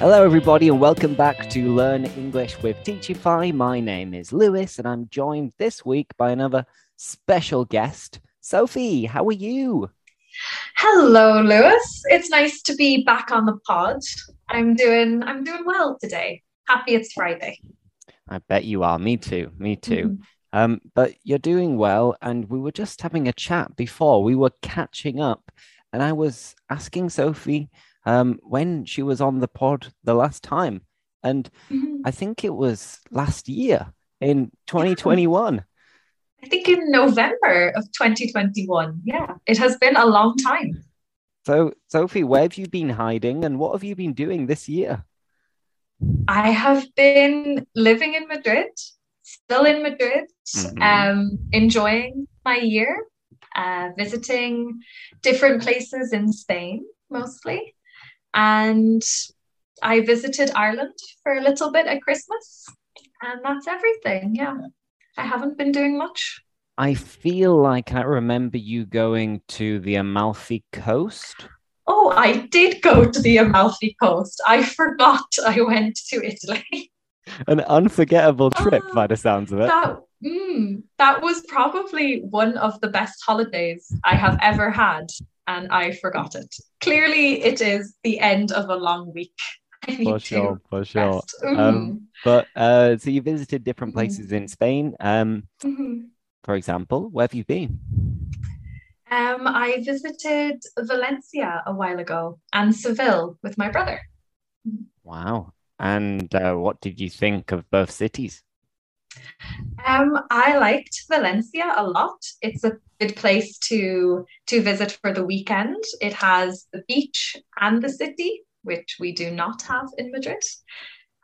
Hello, everybody, and welcome back to Learn English with Teachify. My name is Lewis, and I'm joined this week by another special guest, Sophie. How are you? Hello, Lewis. It's nice to be back on the pod. I'm doing I'm doing well today. Happy it's Friday. I bet you are. Me too. Me too. Mhm. Um, but you're doing well, and we were just having a chat before. We were catching up, and I was asking Sophie um, when she was on the pod the last time, and Mhm. I think it was last year in 2021. I think in November of 2021. Yeah, it has been a long time. So, Sophie, where have you been hiding, and what have you been doing this year? I have been living in Madrid, still in Madrid, Mhm. um, enjoying my year, uh, visiting different places in Spain mostly. And I visited Ireland for a little bit at Christmas. And that's everything. Yeah. I haven't been doing much. I feel like I remember you going to the Amalfi Coast. Oh, I did go to the Amalfi Coast. I forgot I went to Italy. An unforgettable trip, Ah, by the sounds of it. That, mm, that was probably one of the best holidays I have ever had, and I forgot it. Clearly, it is the end of a long week. For sure, for sure. Mhm, Um, but uh, so you visited different Mhm. places in Spain. Um, mhm. for example, where have you been? Um, I visited Valencia a while ago and Seville with my brother. Wow. And uh, what did you think of both cities? Um, I liked Valencia a lot. It's a good place to to visit for the weekend. It has the beach and the city, which we do not have in Madrid.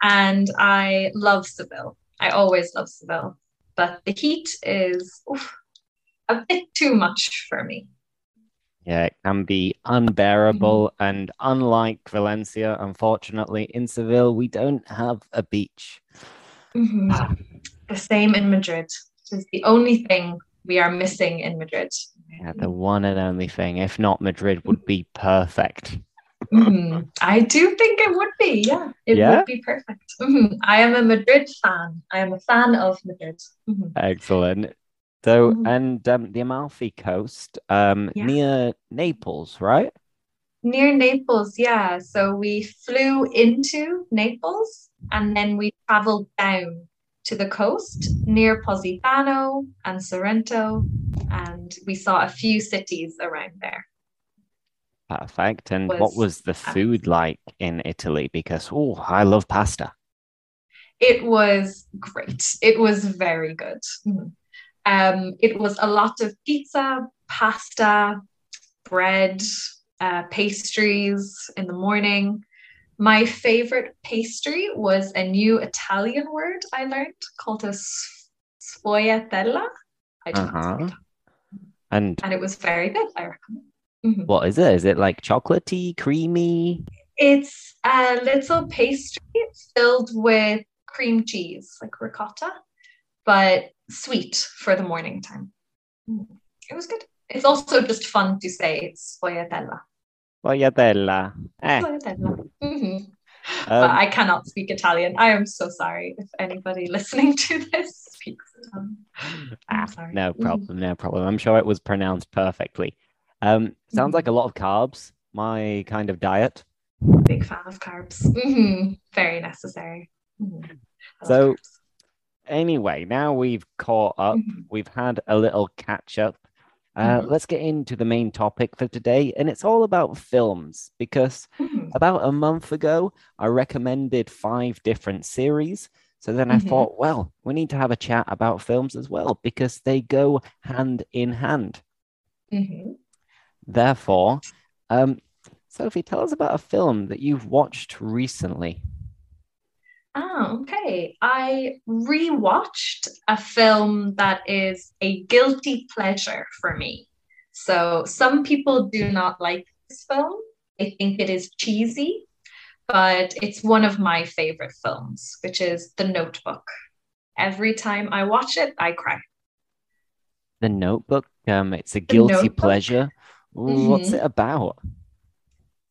And I love Seville. I always love Seville, but the heat is oof, a bit too much for me. Yeah, it can be unbearable. Mm-hmm. And unlike Valencia, unfortunately, in Seville, we don't have a beach. Mhm. The same in Madrid. It is the only thing we are missing in Madrid. Yeah, the one and only thing. If not, Madrid would be perfect. Mhm. I do think it would be, yeah. It Yeah? would be perfect. Mhm. I am a Madrid fan. I am a fan of Madrid. Mhm. Excellent. So, and um, the Amalfi Coast, um, Yeah. near Naples, right? Near Naples, yeah. So we flew into Naples and then we traveled down to the coast near Positano and Sorrento, and we saw a few cities around there. Perfect. And what Was was the food like in Italy? Because, oh, I love pasta. It was great. It was very good. Mhm. Um, it was a lot of pizza, pasta, bread, uh, pastries in the morning. My favorite pastry was a new Italian word I learned called a sfogliatella. I don't know how to say Uh-huh. And And it was very good, I recommend. Mhm. what is it? Is it like chocolatey, creamy? It's a little pastry filled with cream cheese, like ricotta, but sweet for the morning time. Mm. It was good. It's also just fun to say it's sfogliatella. Sfogliatella. Eh. Mhm. um, I cannot speak Italian. I am so sorry if anybody listening to this speaks Italian. Ah, no Mhm. problem, no problem. I'm sure it was pronounced perfectly. Um, sounds Mhm. like a lot of carbs, my kind of diet. Big fan of carbs. Mhm. Very necessary. Mhm. So- carbs. Anyway, now we've caught up, Mhm. we've had a little catch up. Uh, Mhm. let's get into the main topic for today, and it's all about films because Mhm. about a month ago, I recommended five different series. So then I Mhm. thought, well, we need to have a chat about films as well because they go hand in hand. Mhm. Therefore, um, Sophie, tell us about a film that you've watched recently. Oh, okay. I rewatched a film that is a guilty pleasure for me. So some people do not like this film. They think it is cheesy, but it's one of my favorite films, which is The Notebook. Every time I watch it, I cry. The Notebook. Um, it's a guilty pleasure. Ooh, What's Mhm. it about?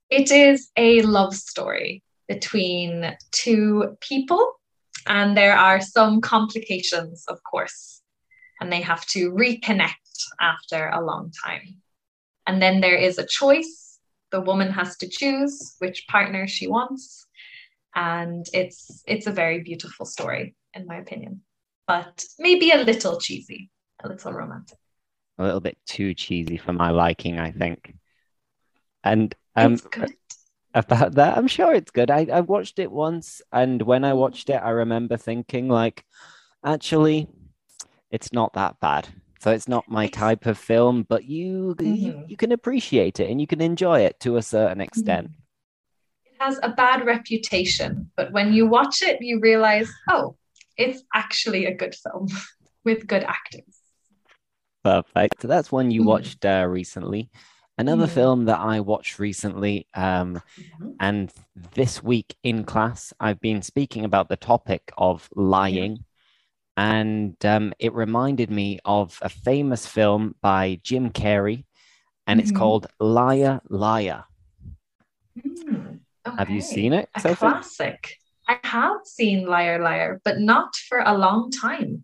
It is a love story. Between two people, and there are some complications, of course, and they have to reconnect after a long time. And then there is a choice. The woman has to choose which partner she wants. And it's it's a very beautiful story, in my opinion. But maybe a little cheesy, a little romantic. A little bit too cheesy for my liking, I think. And um about that, I'm sure it's good. I, I watched it once, and when I watched it, I remember thinking, like, actually, it's not that bad. So it's not my type of film, but you mm-hmm. you, you, can appreciate it and you can enjoy it to a certain extent. It has a bad reputation, but when you watch it, you realize, oh, it's actually a good film with good actors. Perfect. So that's one you mm-hmm. watched uh, recently. Another mm-hmm. film that I watched recently, um, mm-hmm. and this week in class, I've been speaking about the topic of lying and um, it reminded me of a famous film by Jim Carrey, and it's mm-hmm. called Liar Liar. Mm, okay. Have you seen it? A Sophie? classic. I have seen Liar Liar, but not for a long time.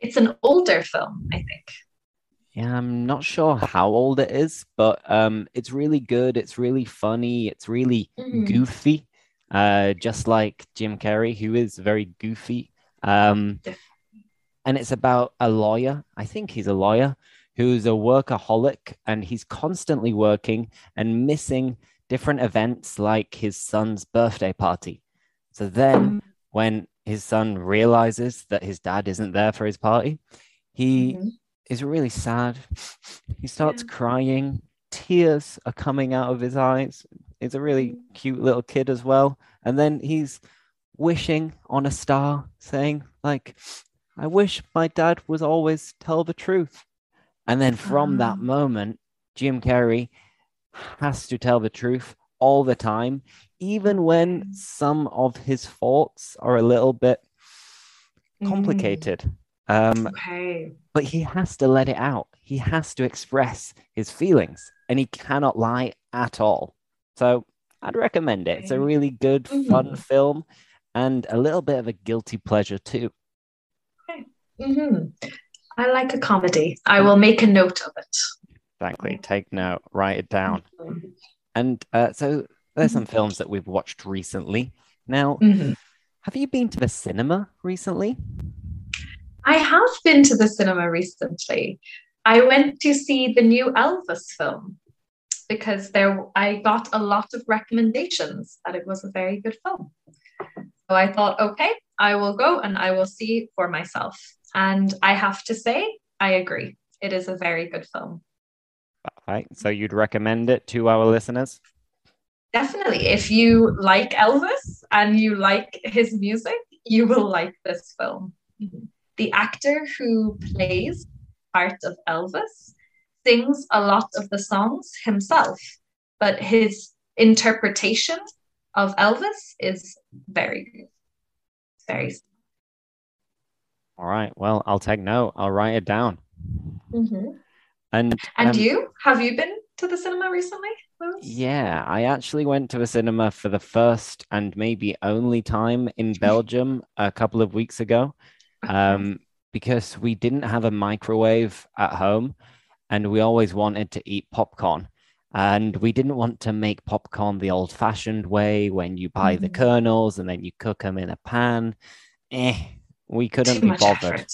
It's an older film, I think. Yeah, I'm not sure how old it is, but um, it's really good. It's really funny. It's really mm. goofy, uh, just like Jim Carrey, who is very goofy um, and it's about a lawyer. I think he's a lawyer who's a workaholic and he's constantly working and missing different events like his son's birthday party. So then, mm-hmm. when his son realizes that his dad isn't there for his party, he mm-hmm. Is really sad. He starts yeah. crying. Tears are coming out of his eyes. He's a really mm-hmm. cute little kid as well. And then he's wishing on a star, saying, like, I wish my dad was always tell the truth. And then from that ah. moment, Jim Carrey has to tell the truth all the time, even when some of his faults are a little bit complicated. Mm. Um, okay. But he has to let it out. He has to express his feelings, and he cannot lie at all. So I'd recommend it. It's a really good, fun mm. film and a little bit of a guilty pleasure too. Mm-hmm. I like a comedy. I will make a note of it. Exactly. Take note, write it down. Mm-hmm. And uh, so there's some films that we've watched recently. Now, mm-hmm. have you been to the cinema recently? I have been to the cinema recently. I went to see the new Elvis film because there I got a lot of recommendations that it was a very good film. So I thought, okay, I will go and I will see for myself. And I have to say, I agree. It is a very good film. All right. So you'd recommend it to our listeners? Definitely. If you like Elvis and you like his music, you will like this film. Mm-hmm. The actor who plays part of Elvis sings a lot of the songs himself, but his interpretation of Elvis is very good. Very. All right. Well, I'll take note. I'll write it down. Mm-hmm. And and um, you have you been to the cinema recently? Yeah, I actually went to a cinema for the first and maybe only time in Belgium a couple of weeks ago, um, because we didn't have a microwave at home, and we always wanted to eat popcorn. And we didn't want to make popcorn the old fashioned way when you buy mm-hmm. the kernels and then you cook them in a pan. Eh, we couldn't too be bothered.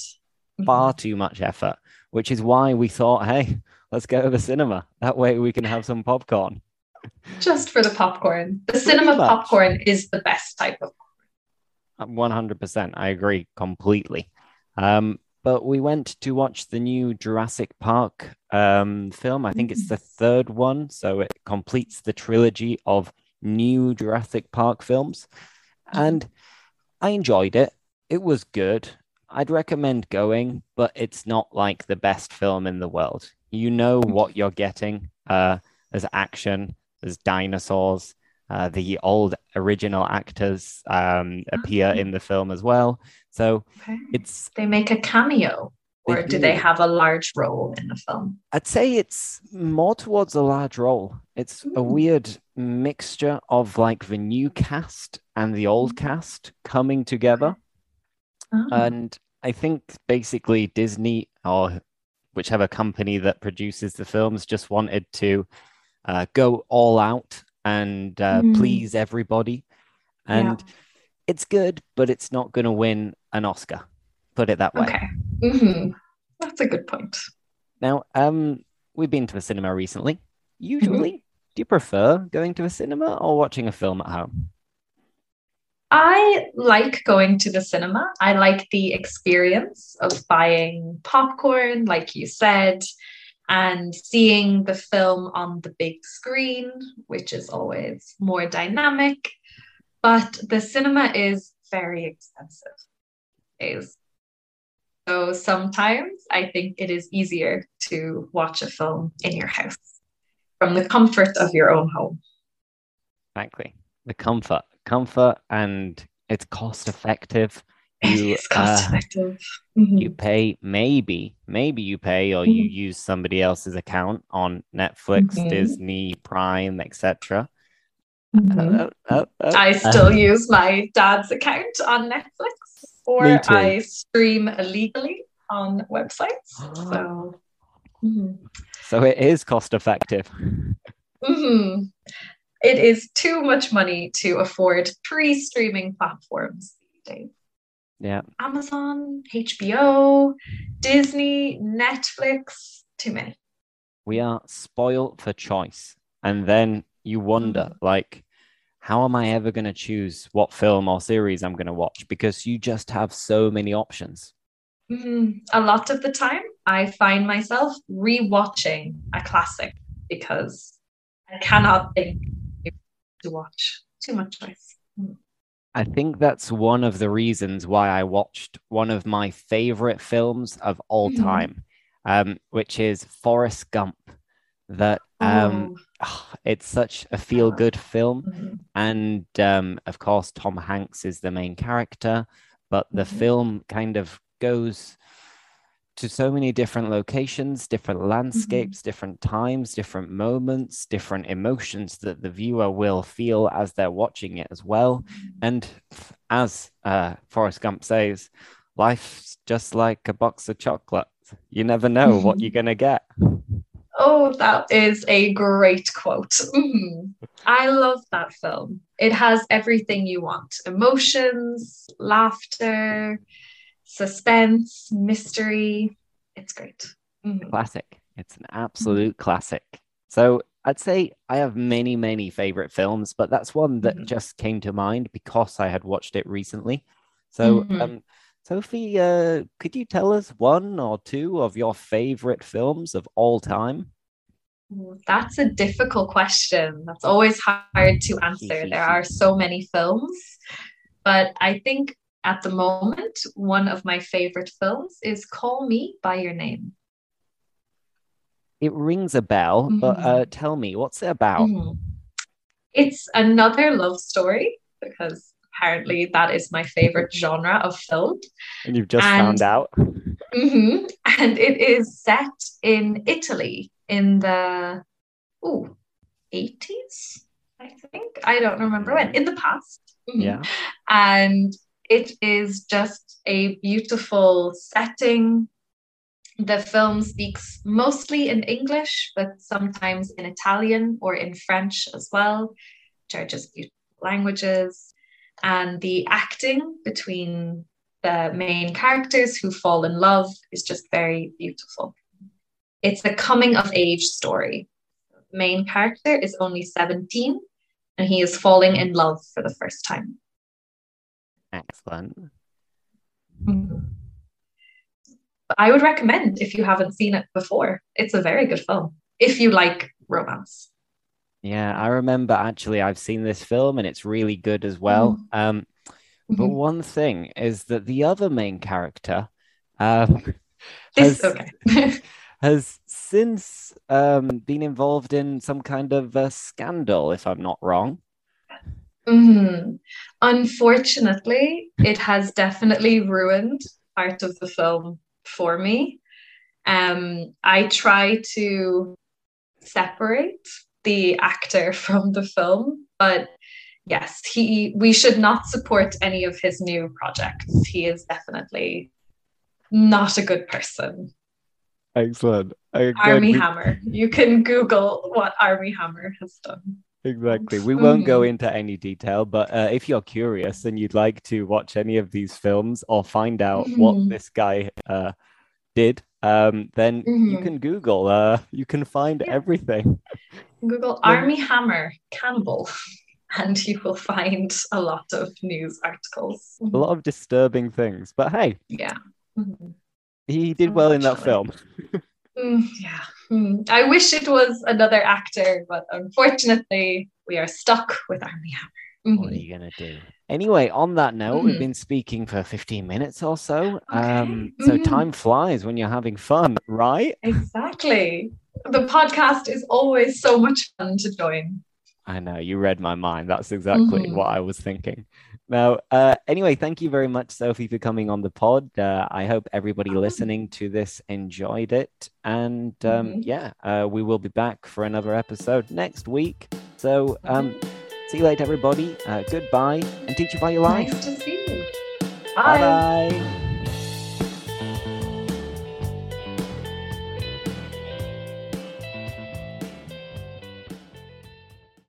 Far mm-hmm. too much effort, which is why we thought, hey, let's go to the cinema. That way we can have some popcorn. Just for the popcorn. The Pretty cinema much. popcorn is the best type of popcorn. 100%. I agree completely. Um, but we went to watch the new Jurassic Park um, film. I think it's mm-hmm. the third one, so it completes the trilogy of new Jurassic Park films. And I enjoyed it. It was good. I'd recommend going, but it's not like the best film in the world. You know what you're getting. Uh, there's action, there's dinosaurs, uh, the old original actors um, appear in the film as well. So okay. it's they make a cameo. or do. do they have a large role in the film? I'd say it's more towards a large role. It's mm. a hmm. weird mixture of like the new cast and the old mm. cast coming together. Oh. And I think basically Disney or whichever company that produces the films just wanted to uh, go all out and uh, mm. please everybody. And yeah. it's good, but it's not going to win an Oscar. Put it that way. Okay. Mm-hmm. That's a good point. Now, um, we've been to a cinema recently. Usually, mm-hmm. do you prefer going to a cinema or watching a film at home? I like going to the cinema. I like the experience of buying popcorn, like you said, and seeing the film on the big screen, which is always more dynamic. But the cinema is very expensive. Is so sometimes I think it is easier to watch a film in your house from the comfort of your own home. Exactly. The comfort, comfort, and it's cost effective. You, it is cost uh, effective. Mm-hmm. You pay maybe, maybe you pay or mm-hmm. you use somebody else's account on Netflix, mm-hmm. Disney, Prime, etc. Mm-hmm. Uh, uh, uh, I still use my dad's account on Netflix or I stream illegally on websites. So, mm-hmm. so it is cost effective. Mm-hmm. It is too much money to afford pre streaming platforms these days. Yeah. Amazon, HBO, Disney, Netflix, too many. We are spoiled for choice. And then you wonder, mm-hmm. like, how am I ever going to choose what film or series I'm going to watch? Because you just have so many options. Mm-hmm. A lot of the time, I find myself rewatching a classic because I cannot think to watch too much choice. I think that's one of the reasons why I watched one of my favorite films of all mm-hmm. time, um, which is Forrest Gump. That um, oh oh, it's such a feel good film. Mm-hmm. And um, of course, Tom Hanks is the main character, but the mm-hmm. film kind of goes to so many different locations, different landscapes, mm-hmm. different times, different moments, different emotions that the viewer will feel as they're watching it as well. Mm-hmm. And as uh, Forrest Gump says, life's just like a box of chocolates. You never know what you're going to get. Oh, that is a great quote. Mm-hmm. I love that film. It has everything you want emotions, laughter, suspense, mystery. It's great. Mm-hmm. Classic. It's an absolute mm-hmm. classic. So I'd say I have many, many favorite films, but that's one that mm-hmm. just came to mind because I had watched it recently. So, mm-hmm. um, Sophie, uh, could you tell us one or two of your favorite films of all time? That's a difficult question. That's always hard to answer. There are so many films, but I think at the moment, one of my favorite films is Call Me by Your Name. It rings a bell, mm-hmm. but uh, tell me, what's it about? Mm-hmm. It's another love story because apparently that is my favorite genre of film. And you've just and, found out. Mm-hmm, and it is set in Italy in the ooh, 80s, I think. I don't remember when, in the past. Mm-hmm. Yeah. And it is just a beautiful setting. The film speaks mostly in English, but sometimes in Italian or in French as well, which are just beautiful languages and the acting between the main characters who fall in love is just very beautiful. It's a coming of age story. Main character is only 17 and he is falling in love for the first time. Excellent. Mm-hmm. I would recommend if you haven't seen it before. It's a very good film if you like romance. Yeah, I remember actually I've seen this film and it's really good as well. Mm-hmm. Um, mm-hmm. But one thing is that the other main character um, has, okay. has since um, been involved in some kind of a scandal, if I'm not wrong. Mm-hmm. Unfortunately, it has definitely ruined part of the film for me. Um, I try to separate the actor from the film, but yes, he we should not support any of his new projects. He is definitely not a good person. Excellent. Armie Hammer. You can Google what Armie Hammer has done. Exactly. We won't go mm-hmm. into any detail, but uh, if you're curious and you'd like to watch any of these films or find out mm-hmm. what this guy uh, did, um, then mm-hmm. you can Google. Uh, you can find yeah. everything. Google Armie Hammer cannibal, and you will find a lot of news articles. A lot of disturbing things, but hey, yeah, mm-hmm. he did well in that film. Mm, yeah. Mm. I wish it was another actor, but unfortunately, we are stuck with Armie Hammer. Mm-hmm. What are you going to do? Anyway, on that note, mm-hmm. we've been speaking for 15 minutes or so. Okay. Um, so mm-hmm. time flies when you're having fun, right? Exactly. The podcast is always so much fun to join. I know, you read my mind. That's exactly mm-hmm. what I was thinking. Now, uh, anyway, thank you very much, Sophie, for coming on the pod. Uh, I hope everybody oh. listening to this enjoyed it. And um, mm-hmm. yeah, uh, we will be back for another episode next week. So um, see you later, everybody. Uh, goodbye and teach you by your life. Nice to see you. Bye bye.